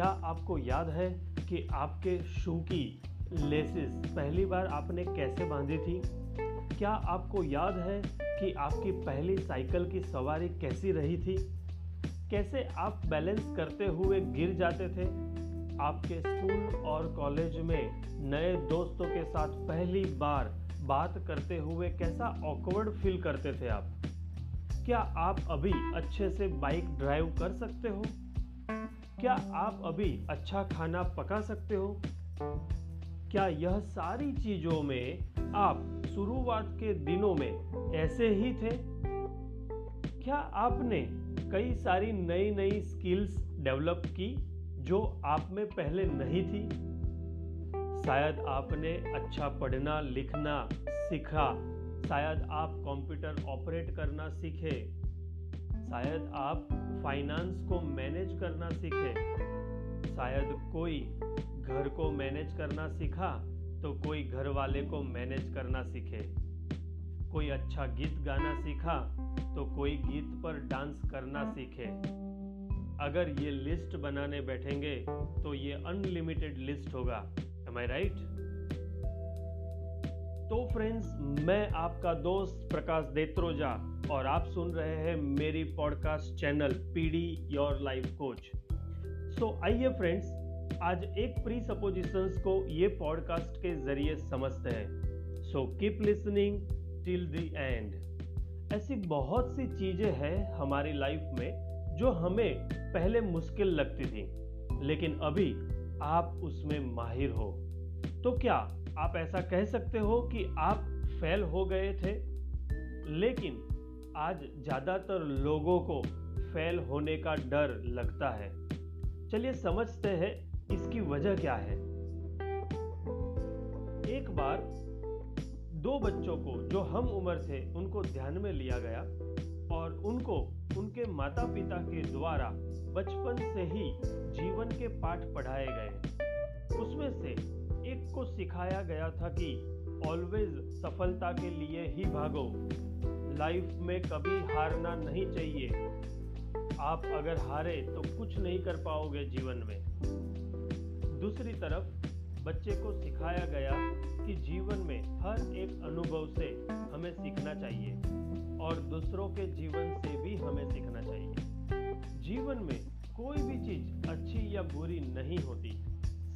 क्या आपको याद है कि आपके शू की लेसेस पहली बार आपने कैसे बांधी थी? क्या आपको याद है कि आपकी पहली साइकिल की सवारी कैसी रही थी? कैसे आप बैलेंस करते हुए गिर जाते थे? आपके स्कूल और कॉलेज में नए दोस्तों के साथ पहली बार बात करते हुए कैसा ऑकवर्ड फील करते थे आप? क्या आप अभी अच्छे से बाइक ड्राइव कर सकते हो? क्या आप अभी अच्छा खाना पका सकते हो? क्या यह सारी चीज़ों में आप शुरुआत के दिनों में ऐसे ही थे? क्या आपने कई सारी नई नई स्किल्स डेवलप की जो आप में पहले नहीं थी? शायद आपने अच्छा पढ़ना, लिखना, सीखा। शायद आप कंप्यूटर ऑपरेट करना सीखे। शायद आप फाइनेंस को मैनेज करना सीखे। शायद कोई घर को मैनेज करना सीखा तो कोई घर वाले को मैनेज करना सीखे। कोई अच्छा गीत गाना सीखा तो कोई गीत पर डांस करना सीखे। अगर ये लिस्ट बनाने बैठेंगे तो ये अनलिमिटेड लिस्ट होगा। एम आई राइट तो फ्रेंड्स मैं आपका दोस्त प्रकाश देत्रोजा और आप सुन रहे हैं मेरी podcast channel PD your life coach so आइए फ्रेंड्स आज एक प्री सपोजिशंस को ये पॉडकास्ट के ज़रिए समझते हैं। So keep listening till the end ऐसी बहुत सी चीज़ें हैं हमारी लाइफ में जो हमें पहले मुश्किल लगती थी, लेकिन अभी आप उसमें माहिर हो। तो क्या आप ऐसा कह सकते हो कि आप फेल हो गए थे, लेकिन आज ज़्यादातर लोगों को फेल होने का डर लगता है। चलिए समझते हैं इसकी वजह क्या है। एक बार दो बच्चों को जो हम उम्र थे, उनको ध्यान में लिया गया और उनको उनके माता पिता के द्वारा बचपन से ही जीवन के पाठ पढ़ाए गए। उसमें से सिखाया गया था कि ऑलवेज सफलता के लिए ही भागो। लाइफ में कभी हारना नहीं चाहिए। आप अगर हारे तो कुछ नहीं कर पाओगे जीवन में। दूसरी तरफ़, बच्चे को सिखाया गया कि जीवन में हर एक अनुभव से हमें सीखना चाहिए और दूसरों के जीवन से भी हमें सीखना चाहिए। जीवन में कोई भी चीज़ अच्छी या बुरी नहीं होती।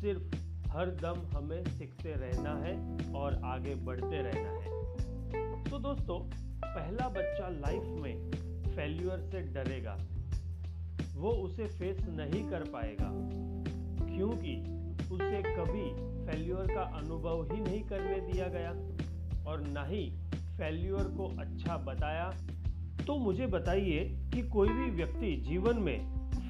सिर्फ़ हर दम हमें सीखते रहना है और आगे बढ़ते रहना है। तो दोस्तों, पहला बच्चा लाइफ में फेल्यूर से डरेगा। वो उसे फेस नहीं कर पाएगा, क्योंकि उसे कभी फेल्यूर का अनुभव ही नहीं करने दिया गया और ना ही फेल्यूर को अच्छा बताया। तो मुझे बताइए कि कोई भी व्यक्ति जीवन में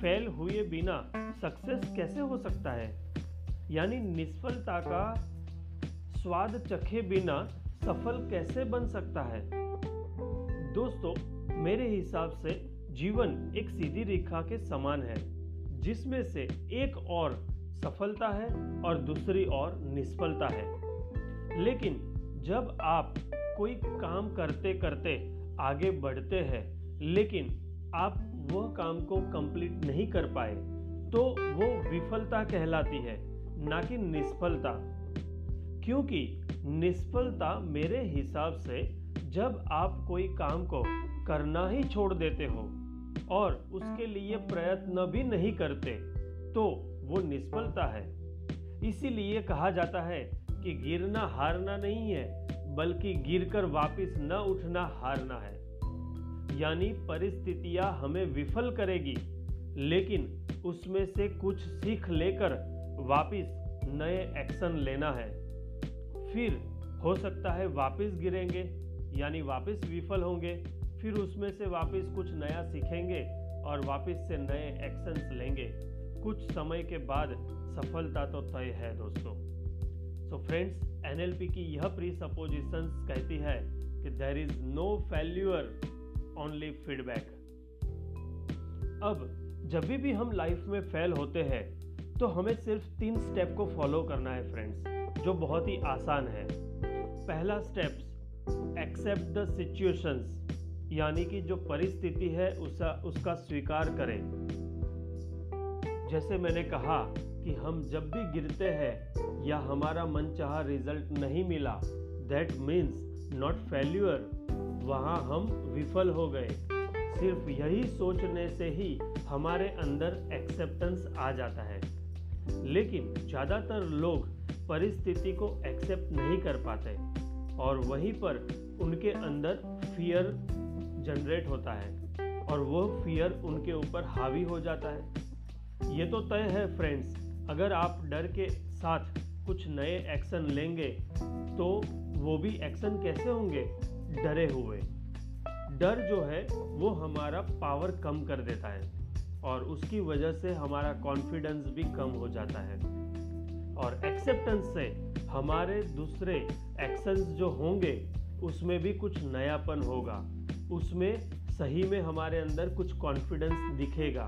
फेल हुए बिना सक्सेस कैसे हो सकता है? यानी निष्फलता का स्वाद चखे बिना सफल कैसे बन सकता है? दोस्तों, मेरे हिसाब से जीवन एक सीधी रेखा के समान है, जिसमें से एक और सफलता है और दूसरी और निष्फलता है। लेकिन जब आप कोई काम करते करते आगे बढ़ते हैं, लेकिन आप वह काम को कंप्लीट नहीं कर पाए तो वो विफलता कहलाती है। ना कि निष्फलता। क्योंकि निष्फलता मेरे हिसाब से जब आप कोई काम को करना ही छोड़ देते हो और उसके लिए प्रयत्न भी नहीं करते तो वो निष्फलता है। इसीलिए कहा जाता है कि गिरना हारना नहीं है, बल्कि गिरकर वापस न उठना हारना है। यानी परिस्थितियाँ हमें विफल करेगी, लेकिन उसमें से कुछ सीख लेकर वापस नए एक्शन लेना है। फिर हो सकता है वापस गिरेंगे, यानी वापस विफल होंगे, फिर उसमें से वापस कुछ नया सीखेंगे और वापस से नए एक्शंस लेंगे। कुछ समय के बाद सफलता तो तय है दोस्तों। सो फ्रेंड्स एनएलपी की यह प्री सपोजिशंस कहती है कि there is no failure only feedback अब, जब भी हम लाइफ में फेल होते हैं तो हमें सिर्फ़ तीन स्टेप को फॉलो करना है फ्रेंड्स जो बहुत ही आसान है। पहला स्टेप्स एक्सेप्ट द सिचुएशंस यानी कि जो परिस्थिति है उसका उसका स्वीकार करें। जैसे मैंने कहा कि हम जब भी गिरते हैं या हमारा मन चाह रिज़ल्ट नहीं मिला दैट मीन्स नॉट फेल्यूअर वहाँ हम विफल हो गए। सिर्फ़ यही सोचने से ही हमारे अंदर एक्सेप्टेंस आ जाता है। लेकिन ज़्यादातर लोग परिस्थिति को एक्सेप्ट नहीं कर पाते और वहीं पर उनके अंदर फियर जनरेट होता है और वो फियर उनके ऊपर हावी हो जाता है। ये तो तय है फ्रेंड्स अगर आप डर के साथ कुछ नए एक्शन लेंगे तो वो भी एक्शन कैसे होंगे? डरे हुए। डर जो है, वो हमारा पावर कम कर देता है। और उसकी वजह से हमारा कॉन्फिडेंस भी कम हो जाता है। और एक्सेप्टेंस से हमारे दूसरे एक्शंस जो होंगे, उसमें भी कुछ नयापन होगा। उसमें सही में हमारे अंदर कुछ कॉन्फिडेंस दिखेगा।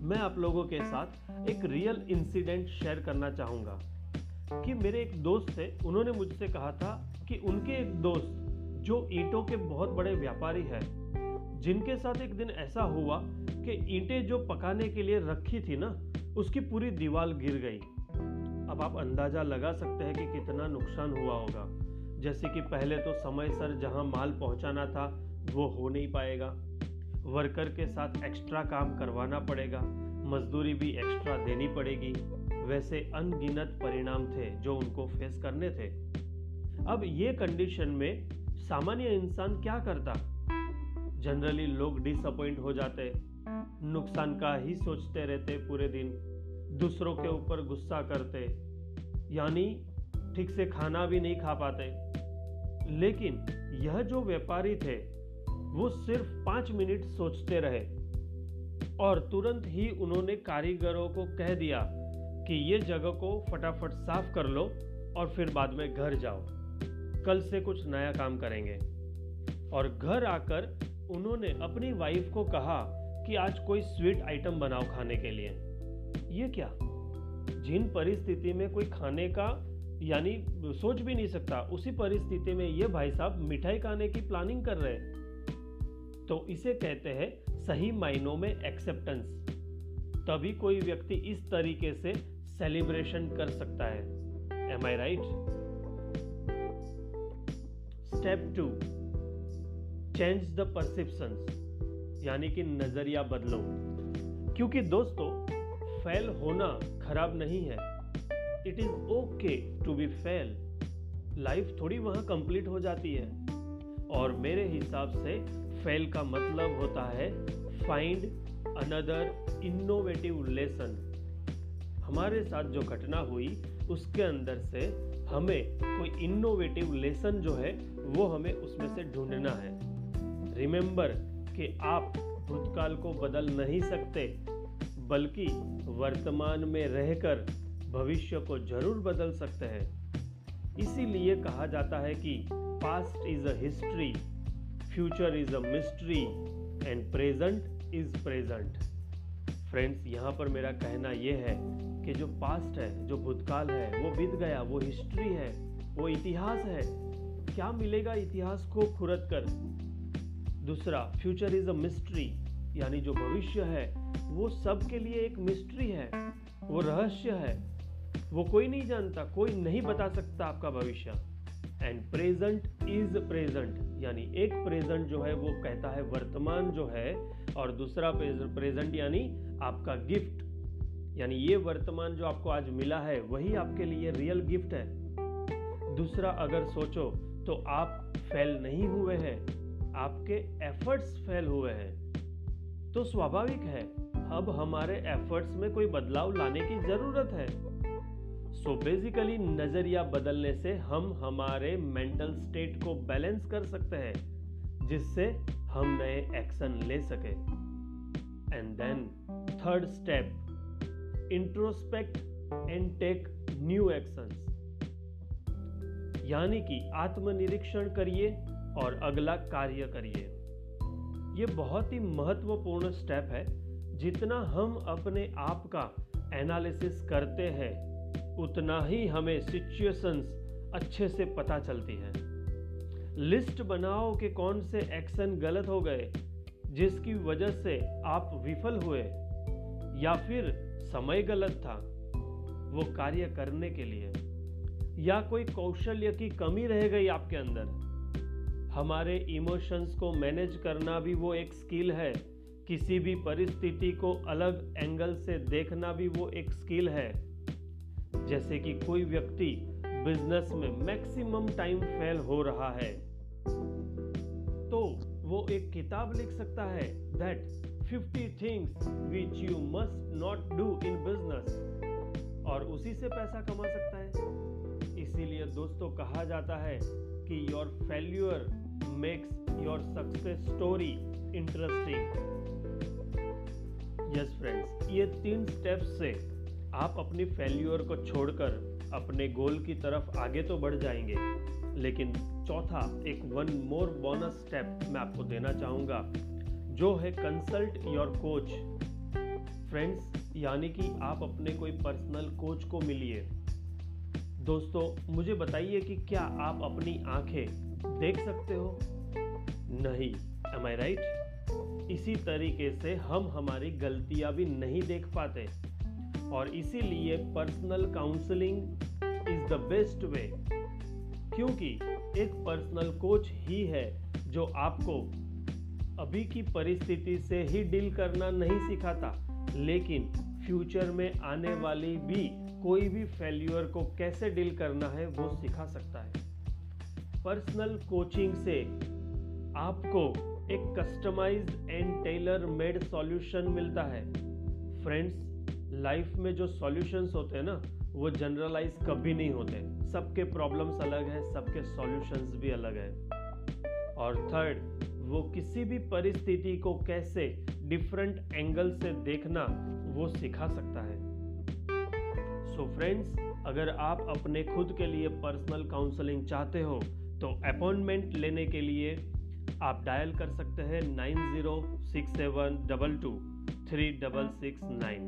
मैं आप लोगों के साथ एक रियल इंसिडेंट शेयर करना चाहूँगा। कि मेरे एक दोस्त थे, उन्होंने मुझसे कहा था कि उनके एक दोस्त, जो ईंटों के बहुत बड़े व्यापारी हैं जिनके साथ एक दिन ऐसा हुआ कि ईंटें जो पकाने के लिए रखी थी ना, उसकी पूरी दीवार गिर गई। अब आप अंदाज़ा लगा सकते हैं कि कितना नुकसान हुआ होगा। जैसे कि पहले तो समय सर जहाँ माल पहुंचाना था, वो हो नहीं पाएगा। वर्कर के साथ एक्स्ट्रा काम करवाना पड़ेगा, मजदूरी भी एक्स्ट्रा देनी पड़ेगी। वैसे अनगिनत परिणाम थे जो उनको फेस करने थे। अब ये कंडीशन में सामान्य इंसान क्या करता? जनरली लोग डिसअपॉइंट हो जाते, नुकसान का ही सोचते रहते पूरे दिन। दूसरों के ऊपर गुस्सा करते, यानी ठीक से खाना भी नहीं खा पाते। लेकिन यह जो व्यापारी थे, वो सिर्फ़ पाँच मिनट सोचते रहे और तुरंत ही उन्होंने कारीगरों को कह दिया कि ये जगह को फटाफट साफ़ कर लो और फिर बाद में घर जाओ। कल से कुछ नया काम करेंगे। और घर आकर उन्होंने अपनी वाइफ को कहा कि आज कोई स्वीट आइटम बनाओ खाने के लिए। ये क्या? जिन परिस्थिति में कोई खाने का, यानी सोच भी नहीं सकता, उसी परिस्थिति में ये भाई साहब मिठाई खाने की प्लानिंग कर रहे तो इसे कहते हैं सही मायनों में एक्सेप्टेंस तभी कोई व्यक्ति इस तरीके से सेलिब्रेशन कर सकता है। Am I right step two change the perception यानी कि नज़रिया बदलो। क्योंकि दोस्तों फेल होना खराब नहीं है। It is okay to be fail life थोड़ी वहाँ कंप्लीट हो जाती है। और मेरे हिसाब से फेल का मतलब होता है फाइंड अनदर इनोवेटिव लेसन हमारे साथ जो घटना हुई, उसके अंदर से हमें कोई इनोवेटिव लेसन जो है, वो हमें उसमें से ढूंढना है। रिमेंबर कि आप भूतकाल को बदल नहीं सकते, बल्कि वर्तमान में रहकर भविष्य को ज़रूर बदल सकते हैं। इसीलिए कहा जाता है कि past is a history future is a mystery and present is present friends यहाँ पर मेरा कहना यह है कि जो पास्ट है, जो भूतकाल है, वो बीत गया, वो हिस्ट्री है, वो इतिहास है। क्या मिलेगा इतिहास को खुरद कर? दूसरा फ्यूचर इज़ अ मिस्ट्री यानी जो भविष्य है, वो सबके लिए एक मिस्ट्री है, वो रहस्य है, वो कोई नहीं जानता, कोई नहीं बता सकता आपका भविष्य। एंड प्रेजेंट इज़ प्रेजेंट यानी एक प्रेजेंट जो है, वो कहता है वर्तमान जो है, और दूसरा प्रेजेंट यानी आपका गिफ्ट यानी ये वर्तमान जो आपको आज मिला है, वही आपके लिए रियल गिफ्ट है। दूसरा, अगर सोचो तो आप फेल नहीं हुए हैं आपके एफर्ट्स फेल हुए हैं। तो स्वाभाविक है, अब हमारे एफर्ट्स में कोई बदलाव लाने की ज़रूरत है। सो so बेसिकली नज़रिया बदलने से हम हमारे मेंटल स्टेट को बैलेंस कर सकते हैं, जिससे हम नए एक्शन ले सके। And then third step introspect and take new actions यानी कि आत्मनिरीक्षण करिए और अगला कार्य करिए। ये बहुत ही महत्वपूर्ण स्टेप है। जितना हम अपने आप का एनालिसिस करते हैं, उतना ही हमें सिचुएशंस अच्छे से पता चलती हैं। लिस्ट बनाओ कि कौन से एक्शन गलत हो गए, जिसकी वजह से आप विफल हुए, या फिर समय गलत था, वो कार्य करने के लिए। या कोई कौशल्य की कमी रह गई आपके अंदर हमारे इमोशंस को मैनेज करना भी वो एक स्किल है। किसी भी परिस्थिति को अलग एंगल से देखना भी वो एक स्किल है। जैसे कि कोई व्यक्ति बिज़नेस में मैक्सिमम टाइम फेल हो रहा है। तो वो एक किताब लिख सकता है that 50 things which you must not do in business और उसी से पैसा कमा सकता है। इसीलिए दोस्तों कहा जाता है कि your failure makes your success story interesting yes friends ये तीन स्टेप्स से आप अपनी फेल्यूर को छोड़कर अपने गोल की तरफ़ आगे तो बढ़ जाएँगे, लेकिन चौथा, एक वन मोर बोनस स्टेप मैं आपको देना चाहूँगा, जो है कंसल्ट योर कोच फ्रेंड्स यानी कि आप अपने कोई पर्सनल कोच को मिलिए। दोस्तों, मुझे बताइए कि क्या आप अपनी आँखें देख सकते हो। नहीं एम आई राइट इसी तरीके से हम हमारी गलतियाँ भी नहीं देख पाते। और इसीलिए personal counselling is the best way क्योंकि एक पर्सनल कोच ही है जो आपको अभी की परिस्थिति से ही डील करना नहीं सिखाता। लेकिन फ्यूचर में आने वाली भी कोई भी फेल्यूर को कैसे डील करना है वो सिखा सकता है। पर्सनल कोचिंग से आपको एक customised and tailor made solution मिलता है। फ्रेंड्स लाइफ में जो सॉल्यूशंस होते हैं ना, वो जनरलाइज कभी नहीं होते। सबके प्रॉब्लम्स अलग हैं, सबके सॉल्यूशंस भी अलग हैं। और थर्ड वो किसी भी परिस्थिति को कैसे डिफरेंट एंगल से देखना, वो सिखा सकता है। सो so फ्रेंड्स अगर आप अपने खुद के लिए पर्सनल काउंसलिंग चाहते हो तो अपॉइंटमेंट लेने के लिए आप डायल कर सकते हैं nine zero six seven double two three double six nine.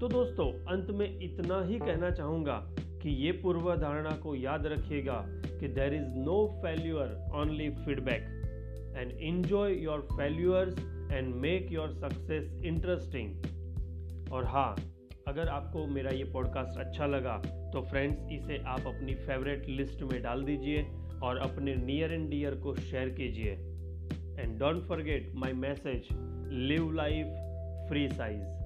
तो दोस्तों, अंत में इतना ही कहना चाहूँगा कि ये पूर्व धारणा को याद रखिएगा कि there is no failure only feedback and enjoy your failures and make your success interesting और हाँ अगर आपको मेरा ये पॉडकास्ट अच्छा लगा तो फ्रेंड्स इसे आप अपनी फेवरेट लिस्ट में डाल दीजिए। और अपने नियर एंड डियर को शेयर कीजिए। And don't forget my message live life free size